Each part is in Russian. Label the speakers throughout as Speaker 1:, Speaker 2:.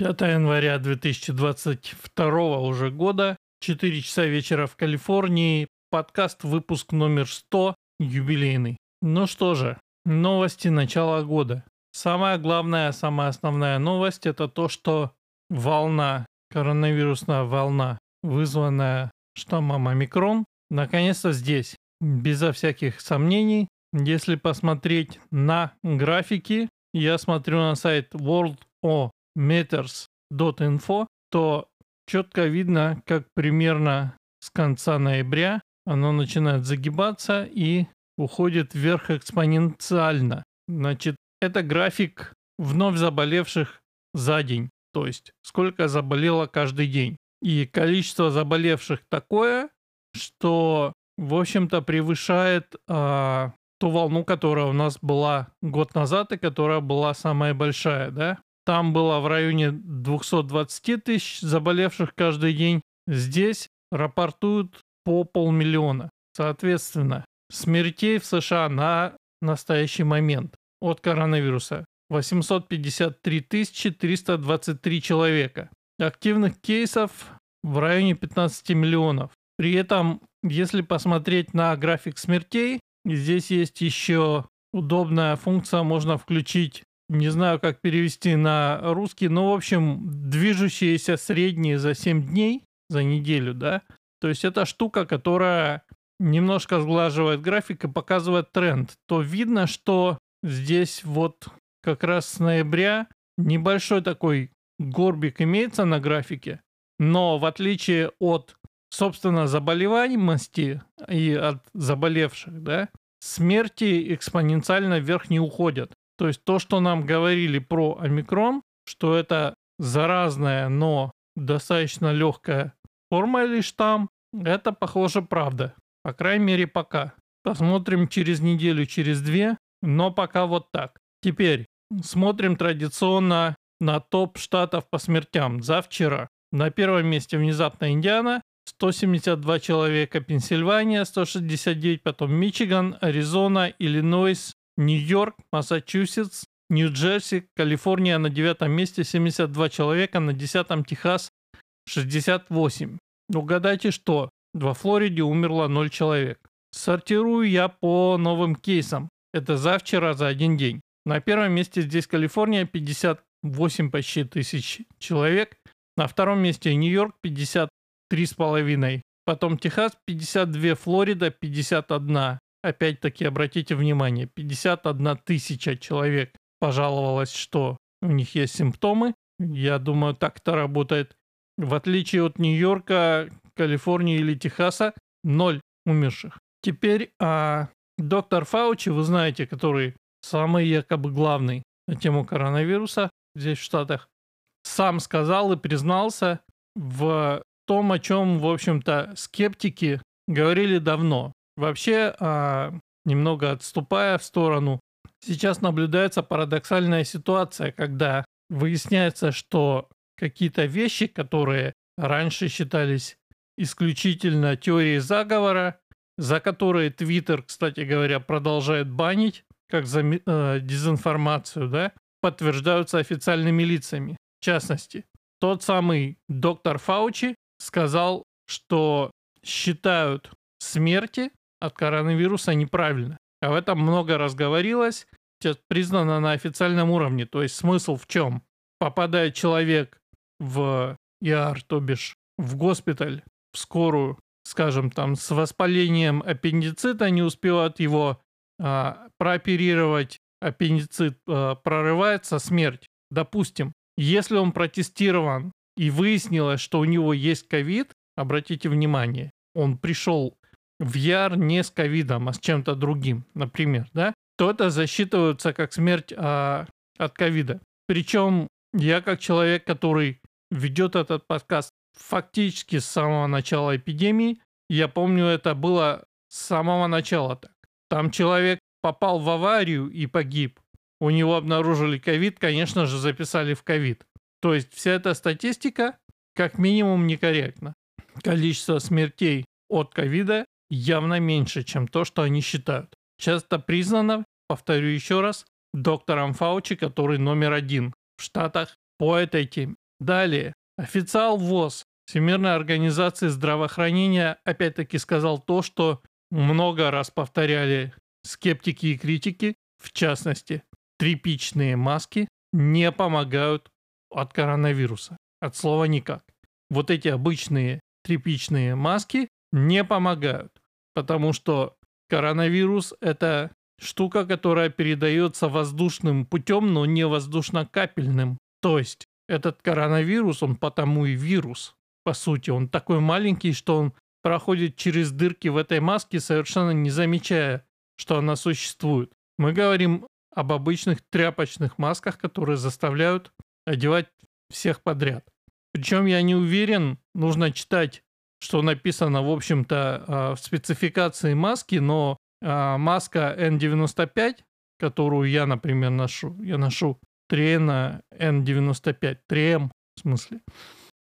Speaker 1: 5 января 2022 уже года, 4 часа вечера в Калифорнии, подкаст выпуск номер 100, юбилейный. Ну что же, новости начала года. Самая главная, самая основная новость это то, что волна, коронавирусная волна, вызванная штаммом омикрон, наконец-то здесь. Безо всяких сомнений, если посмотреть на графики, я смотрю на сайт World O meters.info, то четко видно, как примерно с конца ноября оно начинает загибаться и уходит вверх экспоненциально. Значит, это график вновь заболевших за день, то есть сколько заболело каждый день. И количество заболевших такое, что, в общем-то, превышает а, ту волну, которая у нас была год назад и которая была самая большая, да? Там было в районе 220 тысяч заболевших каждый день. Здесь рапортуют по полмиллиона. Соответственно, смертей в США на настоящий момент от коронавируса 853 323 человека. Активных кейсов в районе 15 миллионов. При этом, если посмотреть на график смертей, здесь есть еще удобная функция, можно включить не знаю, как перевести на русский, но, в общем, движущиеся средние за 7 дней, за неделю, да, то есть это штука, которая немножко сглаживает график и показывает тренд, то видно, что здесь вот как раз с ноября небольшой такой горбик имеется на графике, но в отличие от, собственно, заболеваемости и от заболевших, да, смерти экспоненциально вверх не уходят. То есть то, что нам говорили про омикрон, что это заразная, но достаточно легкая форма или штамм, это, похоже, правда. По крайней мере, пока. Посмотрим через неделю, через две, но пока вот так. Теперь смотрим традиционно на топ штатов по смертям за вчера. На первом месте внезапно Индиана, 172 человека, Пенсильвания, 169, потом Мичиган, Аризона, Иллинойс, Нью-Йорк, Массачусетс, Нью-Джерси, Калифорния на девятом месте 72 человека, на десятом Техас 68. Угадайте что? Во Флориде умерло 0 человек. Сортирую я по новым кейсам. Это за вчера, за один день. На первом месте здесь Калифорния 58 почти тысяч человек. На втором месте Нью-Йорк 53,5. Потом Техас 52, Флорида 51. Опять-таки, обратите внимание, 51 тысяча человек пожаловалось, что у них есть симптомы. Я думаю, так это работает. В отличие от Нью-Йорка, Калифорнии или Техаса, ноль умерших. Теперь а, доктор Фаучи, вы знаете, который самый якобы главный на тему коронавируса здесь в Штатах, сам сказал и признался в том, о чем, в общем-то, скептики говорили давно. Вообще, а, немного отступая в сторону, сейчас наблюдается парадоксальная ситуация, когда выясняется, что какие-то вещи, которые раньше считались исключительно теорией заговора, за которые Твиттер, кстати говоря, продолжает банить, как за э, дезинформацию, да, подтверждаются официальными лицами. В частности, тот самый доктор Фаучи сказал, что считают смерти от коронавируса неправильно. Об этом много раз говорилось, сейчас признано на официальном уровне. То есть смысл в чем? Попадает человек в ИАР, то бишь в госпиталь, в скорую, скажем, там с воспалением аппендицита, не успевают его а, прооперировать, аппендицит а, прорывается, смерть. Допустим, если он протестирован и выяснилось, что у него есть ковид, обратите внимание, он пришел яр не с ковидом, а с чем-то другим, например, да, то это засчитывается как смерть а, от ковида. Причем я как человек, который ведет этот подкаст фактически с самого начала эпидемии, я помню, это было с самого начала так. Там человек попал в аварию и погиб. У него обнаружили ковид, конечно же, записали в ковид. То есть вся эта статистика как минимум некорректна. Количество смертей от ковида явно меньше, чем то, что они считают. Часто признано, повторю еще раз, доктором Фаучи, который номер один в Штатах по этой теме. Далее. Официал ВОЗ, Всемирной организации здравоохранения, опять-таки сказал то, что много раз повторяли скептики и критики, в частности, тряпичные маски не помогают от коронавируса. От слова никак. Вот эти обычные тряпичные маски не помогают, потому что коронавирус – это штука, которая передается воздушным путем, но не воздушно-капельным. То есть этот коронавирус, он потому и вирус, по сути. Он такой маленький, что он проходит через дырки в этой маске, совершенно не замечая, что она существует. Мы говорим об обычных тряпочных масках, которые заставляют одевать всех подряд. Причем я не уверен, нужно читать, что написано, в общем-то, а, в спецификации маски, но а, маска N95, которую я, например, ношу, я ношу 3N N95, 3M в смысле,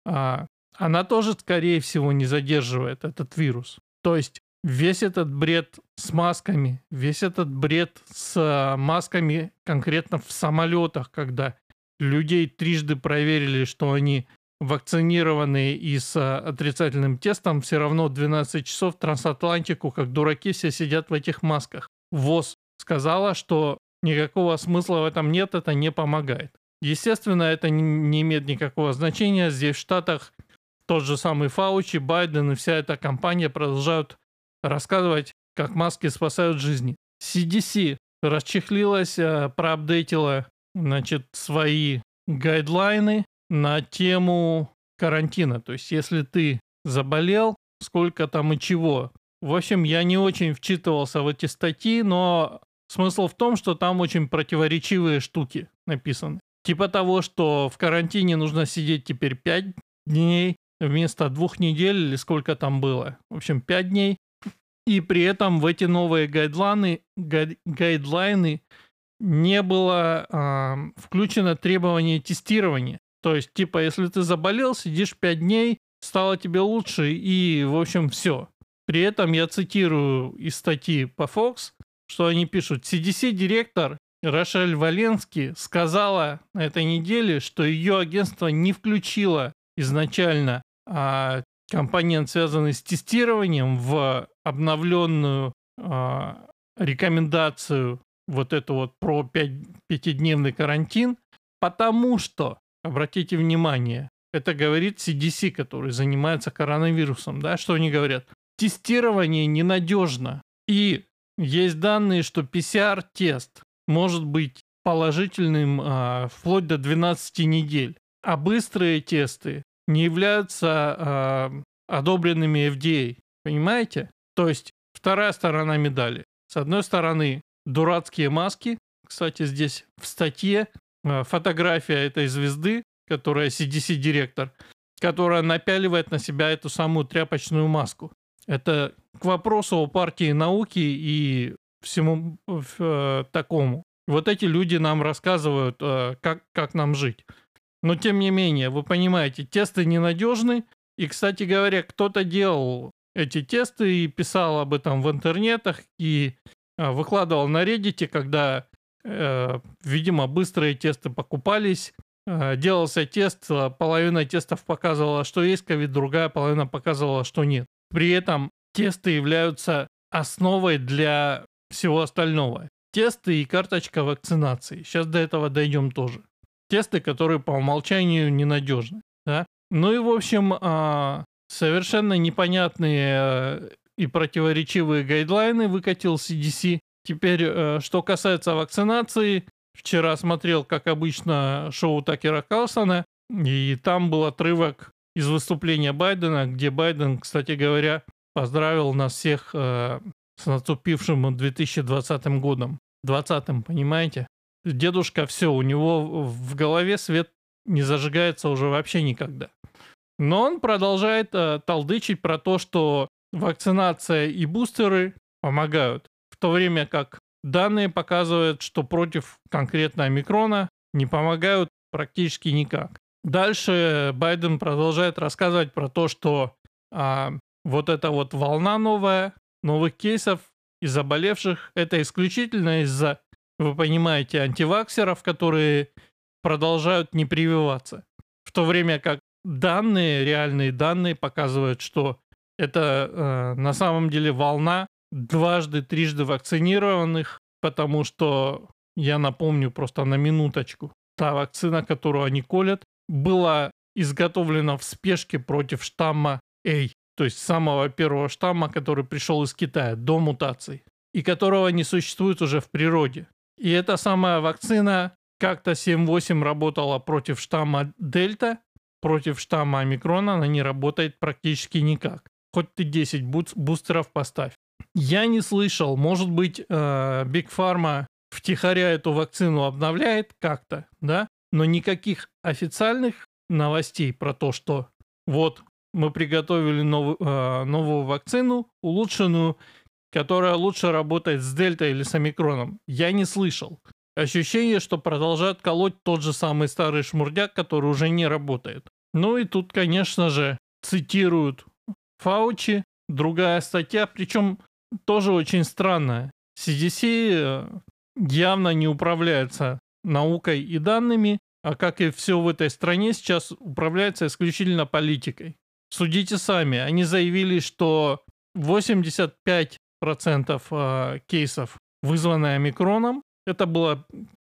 Speaker 1: а, она тоже, скорее всего, не задерживает этот вирус. То есть весь этот бред с масками, весь этот бред с масками конкретно в самолетах, когда людей трижды проверили, что они вакцинированные и с отрицательным тестом, все равно 12 часов трансатлантику, как дураки, все сидят в этих масках. ВОЗ сказала, что никакого смысла в этом нет, это не помогает. Естественно, это не имеет никакого значения. Здесь в Штатах тот же самый Фаучи, Байден и вся эта компания продолжают рассказывать, как маски спасают жизни. CDC расчехлилась, э, проапдейтила значит, свои гайдлайны на тему карантина. То есть, если ты заболел, сколько там и чего. В общем, я не очень вчитывался в эти статьи, но смысл в том, что там очень противоречивые штуки написаны. Типа того, что в карантине нужно сидеть теперь 5 дней вместо двух недель или сколько там было. В общем, 5 дней. И при этом в эти новые гайдлайны, гай, гайдлайны не было э, включено требование тестирования. То есть, типа, если ты заболел, сидишь 5 дней, стало тебе лучше, и, в общем, все. При этом я цитирую из статьи по Fox, что они пишут, CDC-директор Рошель Валенский сказала на этой неделе, что ее агентство не включило изначально а, компонент, связанный с тестированием, в обновленную а, рекомендацию вот эту вот про 5, пятидневный карантин, потому что, обратите внимание, это говорит CDC, который занимается коронавирусом, да, что они говорят? Тестирование ненадежно. И есть данные, что PCR-тест может быть положительным а, вплоть до 12 недель. А быстрые тесты не являются э, одобренными FDA. Понимаете? То есть вторая сторона медали. С одной стороны, дурацкие маски. Кстати, здесь в статье фотография этой звезды, которая CDC-директор, которая напяливает на себя эту самую тряпочную маску. Это к вопросу о партии науки и всему э, такому. Вот эти люди нам рассказывают, э, как, как нам жить. Но тем не менее, вы понимаете, тесты ненадежны. И, кстати говоря, кто-то делал эти тесты и писал об этом в интернетах и а, выкладывал на Reddit, когда, э, видимо, быстрые тесты покупались. Э, делался тест, а, половина тестов показывала, что есть ковид, другая половина показывала, что нет. При этом тесты являются основой для всего остального. Тесты и карточка вакцинации. Сейчас до этого дойдем тоже тесты, которые по умолчанию ненадежны. Да? Ну и, в общем, совершенно непонятные э, и противоречивые гайдлайны выкатил CDC. Теперь, э, что касается вакцинации, вчера смотрел, как обычно, шоу Такера Карлсона, и там был отрывок из выступления Байдена, где Байден, кстати говоря, поздравил нас всех э, с наступившим 2020 годом. 20 понимаете? дедушка все, у него в голове свет не зажигается уже вообще никогда. Но он продолжает э, толдычить про то, что вакцинация и бустеры помогают, то время как данные показывают, что против конкретно омикрона не помогают практически никак. Дальше Байден продолжает рассказывать про то, что а, вот эта вот волна новая, новых кейсов и заболевших, это исключительно из-за вы понимаете, антиваксеров, которые продолжают не прививаться. В то время как данные, реальные данные показывают, что это э, на самом деле волна дважды, трижды вакцинированных, потому что, я напомню просто на минуточку, та вакцина, которую они колят, была изготовлена в спешке против штамма A, то есть самого первого штамма, который пришел из Китая до мутаций, и которого не существует уже в природе. И эта самая вакцина как-то 7-8 работала против штамма Дельта, против штамма Омикрона она не работает практически никак. Хоть ты 10 бустеров поставь. Я не слышал, может быть, Big э, Pharma втихаря эту вакцину обновляет как-то, да, но никаких официальных новостей про то, что вот мы приготовили новую, э, новую вакцину, улучшенную, которая лучше работает с дельта или с омикроном, я не слышал. Ощущение, что продолжают колоть тот же самый старый шмурдяк, который уже не работает. Ну и тут, конечно же, цитируют Фаучи, другая статья, причем тоже очень странная. CDC явно не управляется наукой и данными, а как и все в этой стране сейчас управляется исключительно политикой. Судите сами, они заявили, что 85% э, кейсов вызваны омикроном, это было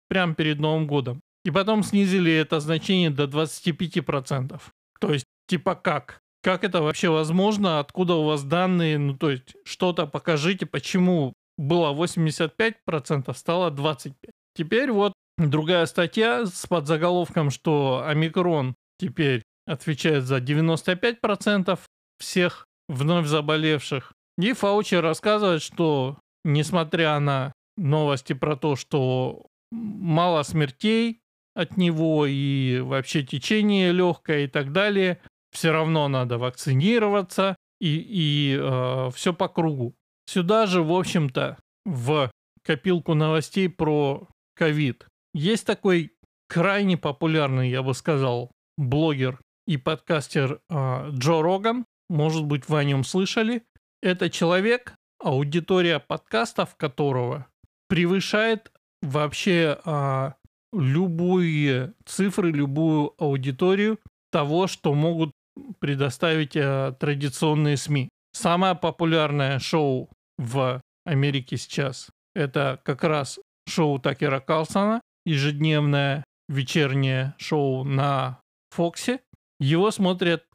Speaker 1: прямо перед Новым годом. И потом снизили это значение до 25%. То есть, типа как? Как это вообще возможно? Откуда у вас данные? Ну, то есть, что-то покажите, почему было 85%, стало 25%. Теперь вот другая статья с подзаголовком, что омикрон теперь отвечает за 95% всех вновь заболевших. И Фаучи рассказывает, что несмотря на новости про то, что мало смертей от него и вообще течение легкое и так далее, все равно надо вакцинироваться и, и э, все по кругу. Сюда же, в общем-то, в копилку новостей про ковид есть такой крайне популярный, я бы сказал, блогер и подкастер э, Джо Роган. Может быть, вы о нем слышали. Это человек, аудитория подкастов которого превышает вообще а, любые цифры, любую аудиторию того, что могут предоставить а, традиционные СМИ. Самое популярное шоу в Америке сейчас это как раз шоу Такера Карлсона, ежедневное вечернее шоу на Фоксе. Его смотрят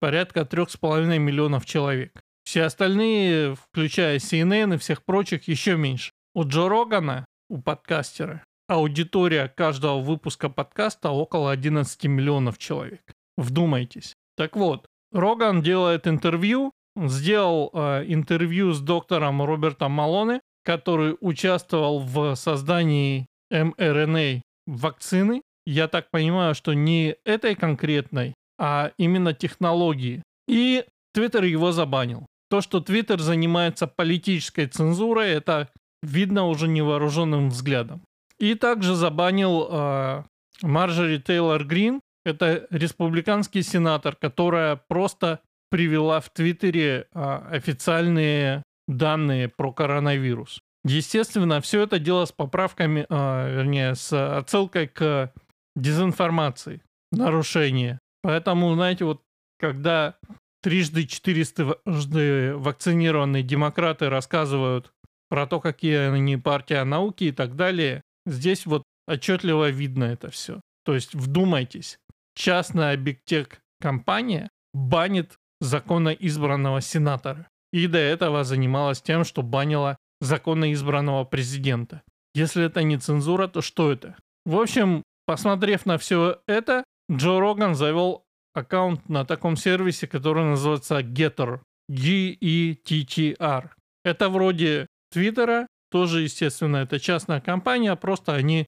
Speaker 1: порядка трех с половиной миллионов человек. Все остальные, включая CNN и всех прочих, еще меньше. У Джо Рогана, у подкастера, аудитория каждого выпуска подкаста около 11 миллионов человек. Вдумайтесь. Так вот, Роган делает интервью, сделал э, интервью с доктором Робертом Малоне, который участвовал в создании mRNA вакцины. Я так понимаю, что не этой конкретной, а именно технологии. И Твиттер его забанил. То, что Твиттер занимается политической цензурой, это видно уже невооруженным взглядом. И также забанил э, Марджори Тейлор Грин, это республиканский сенатор, которая просто привела в Твиттере э, официальные данные про коронавирус. Естественно, все это дело с поправками, э, вернее, с отсылкой к дезинформации, нарушение. Поэтому, знаете, вот когда трижды, четыреста вакцинированные демократы рассказывают про то, какие они партия науки и так далее. Здесь вот отчетливо видно это все. То есть вдумайтесь, частная бигтек компания банит законно избранного сенатора. И до этого занималась тем, что банила законно избранного президента. Если это не цензура, то что это? В общем, посмотрев на все это, Джо Роган завел аккаунт на таком сервисе, который называется Getter. G-E-T-T-R. Это вроде Твиттера. Тоже, естественно, это частная компания, просто они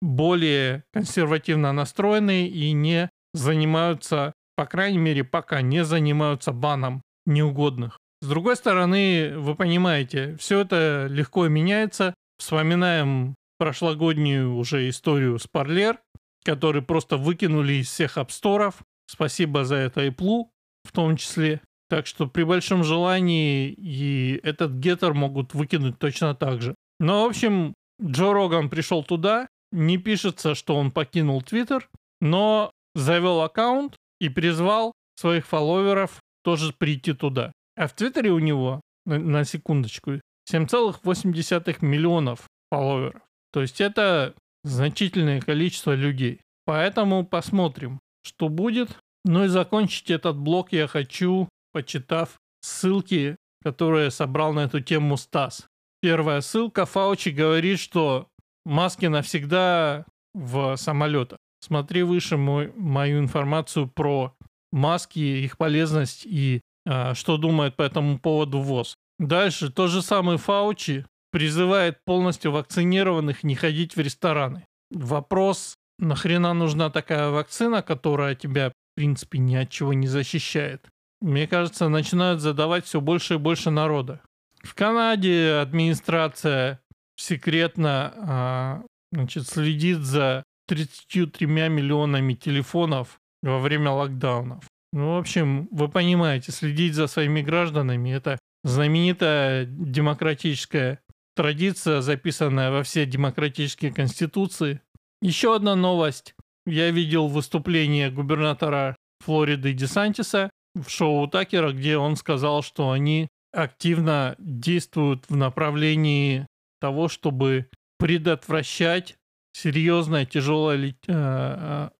Speaker 1: более консервативно настроены и не занимаются, по крайней мере, пока не занимаются баном неугодных. С другой стороны, вы понимаете, все это легко меняется. Вспоминаем прошлогоднюю уже историю с Parler, который просто выкинули из всех апсторов. Спасибо за это Apple в том числе. Так что при большом желании и этот геттер могут выкинуть точно так же. Но, в общем, Джо Роган пришел туда, не пишется, что он покинул Твиттер, но завел аккаунт и призвал своих фолловеров тоже прийти туда. А в Твиттере у него, на, на секундочку, 7,8 миллионов фолловеров. То есть это значительное количество людей. Поэтому посмотрим, что будет. Ну и закончить этот блог я хочу, почитав ссылки, которые собрал на эту тему Стас. Первая ссылка. Фаучи говорит, что маски навсегда в самолетах. Смотри выше мой, мою информацию про маски, их полезность и а, что думает по этому поводу ВОЗ. Дальше. То же самое Фаучи призывает полностью вакцинированных не ходить в рестораны. Вопрос, нахрена нужна такая вакцина, которая тебя, в принципе, ни от чего не защищает? Мне кажется, начинают задавать все больше и больше народа. В Канаде администрация секретно а, значит, следит за 33 миллионами телефонов во время локдаунов. Ну, в общем, вы понимаете, следить за своими гражданами – это знаменитая демократическая традиция, записанная во все демократические конституции. Еще одна новость. Я видел выступление губернатора Флориды Десантиса в шоу Такера, где он сказал, что они активно действуют в направлении того, чтобы предотвращать серьезное тяжелое э, э,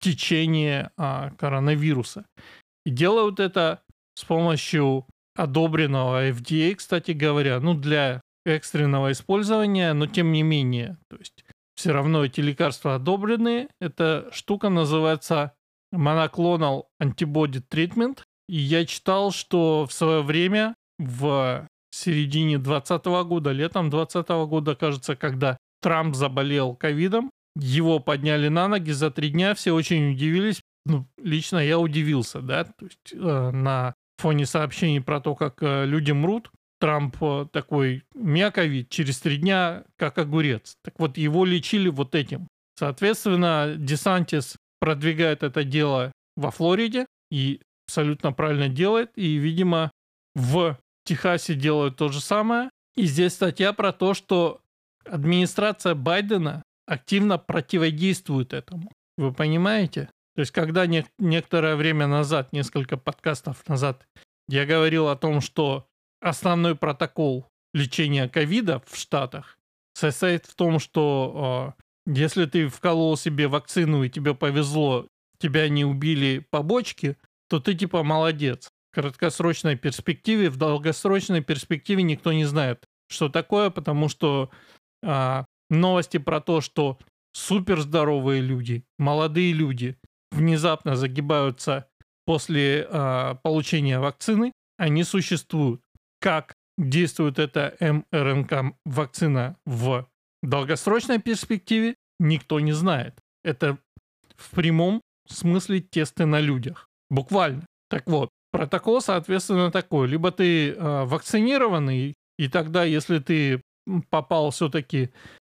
Speaker 1: течение э, коронавируса. И делают это с помощью одобренного FDA, кстати говоря, ну для экстренного использования, но тем не менее, то есть все равно эти лекарства одобрены. Эта штука называется моноклонал антибоди treatment. И я читал, что в свое время, в середине 2020 года, летом 2020 года, кажется, когда Трамп заболел ковидом, его подняли на ноги за три дня, все очень удивились. Ну, лично я удивился, да, то есть э, на фоне сообщений про то, как э, люди мрут, Трамп э, такой, меня ковид, через три дня как огурец. Так вот, его лечили вот этим. Соответственно, Десантис продвигает это дело во Флориде и абсолютно правильно делает. И, видимо, в Техасе делают то же самое. И здесь статья про то, что администрация Байдена активно противодействует этому. Вы понимаете? То есть, когда не, некоторое время назад, несколько подкастов назад, я говорил о том, что основной протокол лечения ковида в Штатах состоит в том, что э, если ты вколол себе вакцину и тебе повезло, тебя не убили побочки, то ты типа молодец. Краткосрочной перспективе, в долгосрочной перспективе никто не знает, что такое, потому что э, новости про то, что суперздоровые люди, молодые люди внезапно загибаются после э, получения вакцины, они существуют. Как действует эта мРНК вакцина в долгосрочной перспективе, никто не знает. Это в прямом смысле тесты на людях. Буквально. Так вот, протокол, соответственно, такой. Либо ты э, вакцинированный, и тогда, если ты попал все-таки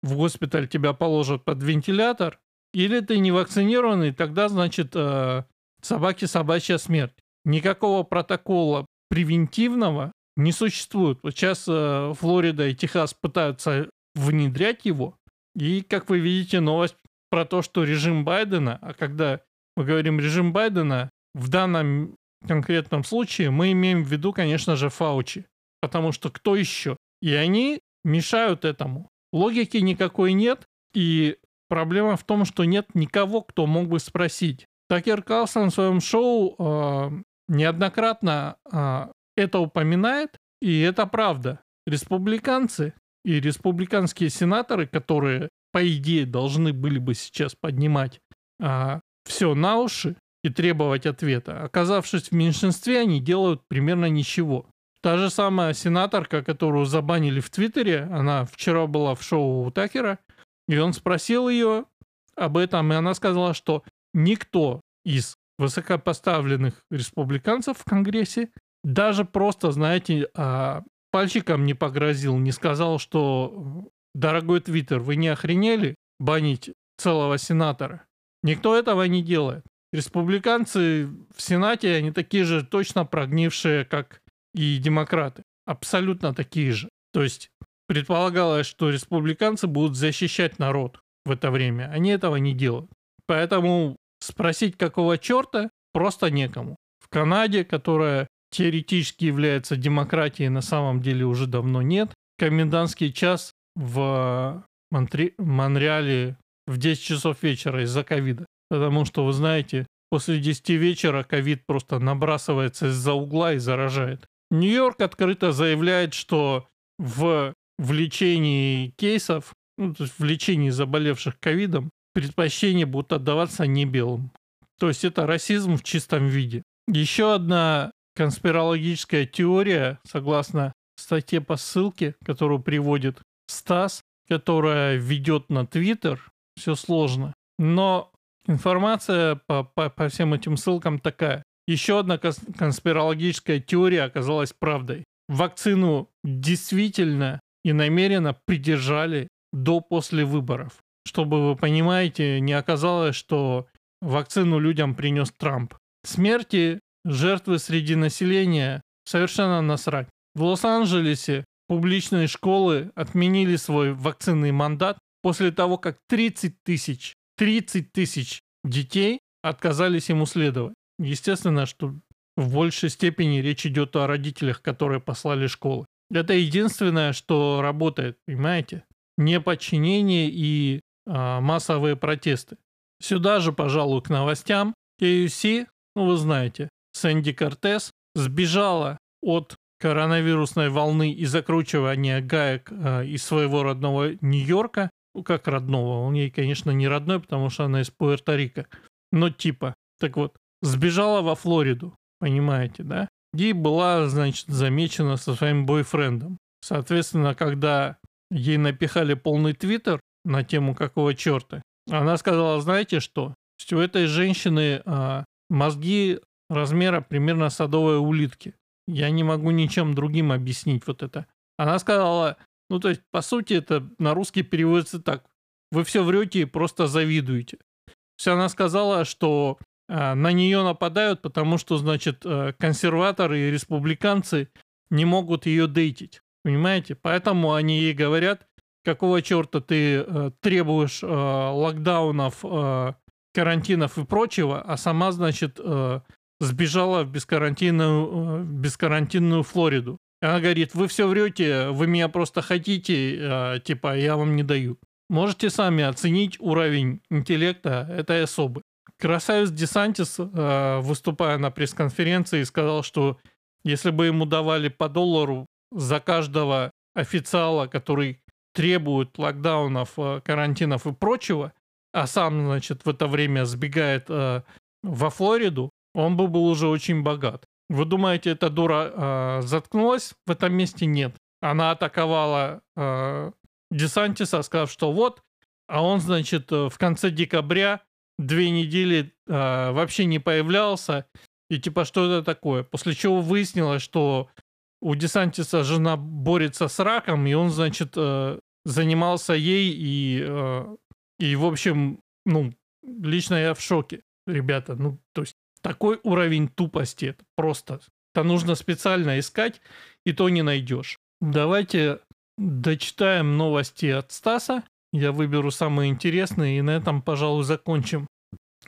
Speaker 1: в госпиталь, тебя положат под вентилятор, или ты не вакцинированный, тогда, значит, э, собаки собачья смерть. Никакого протокола превентивного не существует. Вот сейчас э, Флорида и Техас пытаются внедрять его. И, как вы видите, новость про то, что режим Байдена, а когда мы говорим режим Байдена, в данном конкретном случае мы имеем в виду, конечно же, Фаучи. Потому что кто еще? И они мешают этому. Логики никакой нет, и проблема в том, что нет никого, кто мог бы спросить. Такер Карлсон в своем шоу э, неоднократно э, это упоминает, и это правда. Республиканцы и республиканские сенаторы, которые, по идее, должны были бы сейчас поднимать а, все на уши и требовать ответа, оказавшись в меньшинстве, они делают примерно ничего. Та же самая сенаторка, которую забанили в Твиттере, она вчера была в шоу у Такера, и он спросил ее об этом, и она сказала, что никто из высокопоставленных республиканцев в Конгрессе даже просто, знаете, а, пальчиком не погрозил, не сказал, что дорогой Твиттер, вы не охренели банить целого сенатора? Никто этого не делает. Республиканцы в Сенате, они такие же точно прогнившие, как и демократы. Абсолютно такие же. То есть предполагалось, что республиканцы будут защищать народ в это время. Они этого не делают. Поэтому спросить какого черта просто некому. В Канаде, которая теоретически является демократией, на самом деле уже давно нет. Комендантский час в Монтре... Монреале в 10 часов вечера из-за ковида. Потому что, вы знаете, после 10 вечера ковид просто набрасывается из-за угла и заражает. Нью-Йорк открыто заявляет, что в, в лечении кейсов, ну, то есть в лечении заболевших ковидом, предпочтения будут отдаваться не белым. То есть это расизм в чистом виде. Еще одна конспирологическая теория, согласно статье по ссылке, которую приводит Стас, которая ведет на Твиттер, все сложно. Но информация по, по, по всем этим ссылкам такая. Еще одна конспирологическая теория оказалась правдой. Вакцину действительно и намеренно придержали до-после выборов. Чтобы вы понимаете, не оказалось, что вакцину людям принес Трамп. Смерти жертвы среди населения совершенно насрать. В Лос-Анджелесе публичные школы отменили свой вакцинный мандат после того, как 30 тысяч, 30 тысяч детей отказались ему следовать. Естественно, что в большей степени речь идет о родителях, которые послали школы. Это единственное, что работает, понимаете? Неподчинение и а, массовые протесты. Сюда же, пожалуй, к новостям. KUC, ну вы знаете, Сэнди Кортес сбежала от коронавирусной волны и закручивания гаек э, из своего родного Нью-Йорка. Ну, как родного. Он ей, конечно, не родной, потому что она из Пуэрто-Рико. Но типа. Так вот, сбежала во Флориду. Понимаете, да? И была, значит, замечена со своим бойфрендом. Соответственно, когда ей напихали полный твиттер на тему какого черта, она сказала, знаете что? У этой женщины а, мозги размера примерно садовой улитки. Я не могу ничем другим объяснить вот это. Она сказала, ну то есть по сути это на русский переводится так. Вы все врете и просто завидуете. То есть она сказала, что э, на нее нападают, потому что, значит, э, консерваторы и республиканцы не могут ее дейтить. Понимаете? Поэтому они ей говорят, какого черта ты э, требуешь э, локдаунов, э, карантинов и прочего, а сама, значит, э, сбежала в бескарантинную, э, бескарантинную Флориду. Она говорит, вы все врете, вы меня просто хотите, э, типа, я вам не даю. Можете сами оценить уровень интеллекта этой особы. Красавец Десантис, э, выступая на пресс-конференции, сказал, что если бы ему давали по доллару за каждого официала, который требует локдаунов, карантинов и прочего, а сам, значит, в это время сбегает во Флориду, он бы был уже очень богат. Вы думаете, эта дура э, заткнулась? В этом месте нет. Она атаковала э, Десантиса, сказав, что вот, а он, значит, э, в конце декабря две недели э, вообще не появлялся. И типа, что это такое? После чего выяснилось, что у Десантиса жена борется с раком, и он, значит, э, занимался ей, и, э, и, в общем, ну, лично я в шоке, ребята. Ну, то есть такой уровень тупости. Это просто. Это нужно специально искать, и то не найдешь. Давайте дочитаем новости от Стаса. Я выберу самые интересные, и на этом, пожалуй, закончим.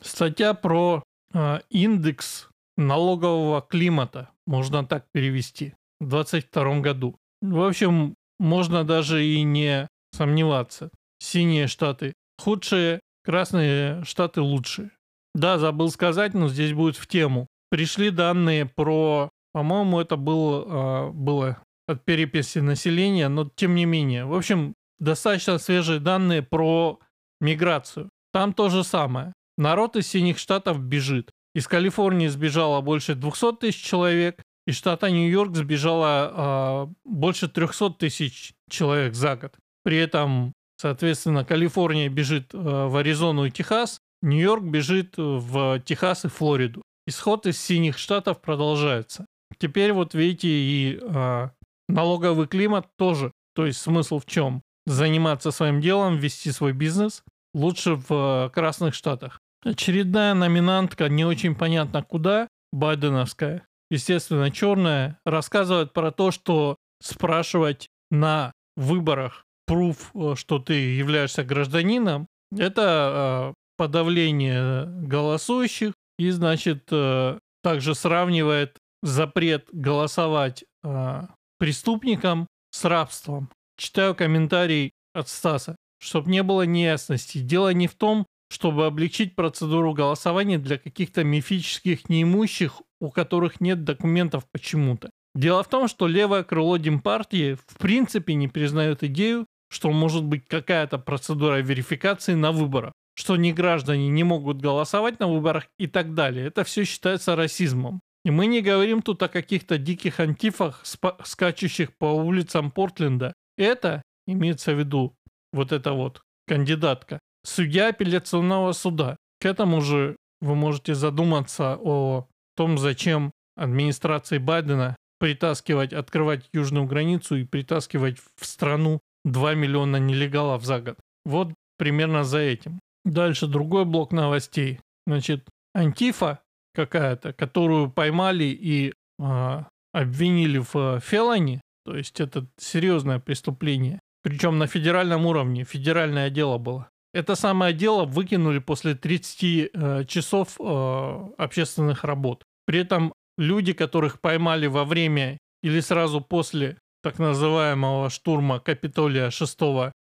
Speaker 1: Статья про э, индекс налогового климата, можно так перевести, в 2022 году. В общем, можно даже и не сомневаться. Синие штаты худшие, красные штаты лучшие. Да, забыл сказать, но здесь будет в тему. Пришли данные про, по-моему, это был, э, было от переписи населения, но тем не менее. В общем, достаточно свежие данные про миграцию. Там то же самое. Народ из синих штатов бежит. Из Калифорнии сбежало больше 200 тысяч человек, из штата Нью-Йорк сбежало э, больше 300 тысяч человек за год. При этом, соответственно, Калифорния бежит э, в Аризону и Техас, Нью-Йорк бежит в Техас и Флориду. Исход из синих штатов продолжается. Теперь вот видите и э, налоговый климат тоже. То есть смысл в чем? Заниматься своим делом, вести свой бизнес лучше в э, красных штатах. Очередная номинантка, не очень понятно куда, байденовская, естественно черная, рассказывает про то, что спрашивать на выборах пруф, э, что ты являешься гражданином, это подавление голосующих и, значит, э, также сравнивает запрет голосовать э, преступникам с рабством. Читаю комментарий от Стаса, чтобы не было неясности. Дело не в том, чтобы облегчить процедуру голосования для каких-то мифических неимущих, у которых нет документов почему-то. Дело в том, что левое крыло Демпартии в принципе не признает идею, что может быть какая-то процедура верификации на выборах, что не граждане не могут голосовать на выборах и так далее. Это все считается расизмом. И мы не говорим тут о каких-то диких антифах, скачущих по улицам Портленда. Это имеется в виду вот эта вот кандидатка, судья апелляционного суда. К этому же вы можете задуматься о том, зачем администрации Байдена притаскивать, открывать южную границу и притаскивать в страну 2 миллиона нелегалов за год. Вот примерно за этим. Дальше другой блок новостей. Значит, Антифа какая-то, которую поймали и э, обвинили в э, фелоне, то есть это серьезное преступление, причем на федеральном уровне, федеральное дело было. Это самое дело выкинули после 30 э, часов э, общественных работ. При этом люди, которых поймали во время или сразу после так называемого штурма Капитолия 6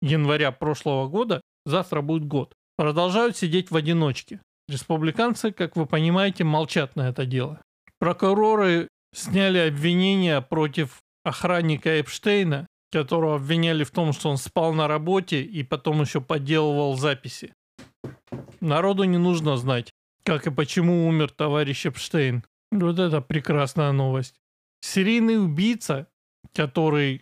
Speaker 1: января прошлого года, завтра будет год, продолжают сидеть в одиночке. Республиканцы, как вы понимаете, молчат на это дело. Прокуроры сняли обвинения против охранника Эпштейна, которого обвиняли в том, что он спал на работе и потом еще подделывал записи. Народу не нужно знать, как и почему умер товарищ Эпштейн. Вот это прекрасная новость. Серийный убийца, который,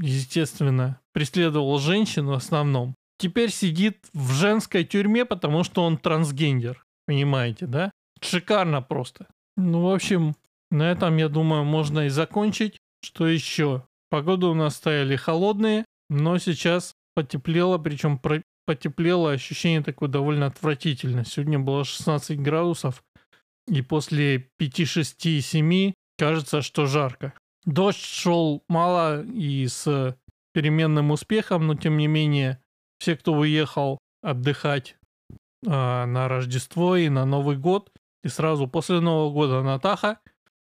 Speaker 1: естественно, преследовал женщин в основном, теперь сидит в женской тюрьме, потому что он трансгендер. Понимаете, да? Шикарно просто. Ну, в общем, на этом, я думаю, можно и закончить. Что еще? Погода у нас стояли холодные, но сейчас потеплело, причем потеплело, ощущение такое довольно отвратительное. Сегодня было 16 градусов, и после 5, 6, 7 кажется, что жарко. Дождь шел мало и с переменным успехом, но тем не менее все, кто уехал отдыхать э, на Рождество и на Новый год, и сразу после Нового года на Таха,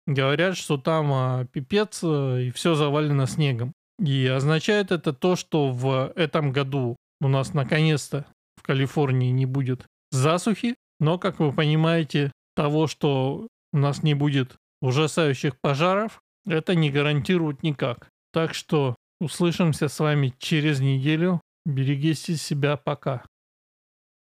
Speaker 1: говорят, что там э, пипец э, и все завалено снегом. И означает это то, что в этом году у нас наконец-то в Калифорнии не будет засухи, но, как вы понимаете, того, что у нас не будет ужасающих пожаров, это не гарантирует никак. Так что услышимся с вами через неделю. Берегите себя пока.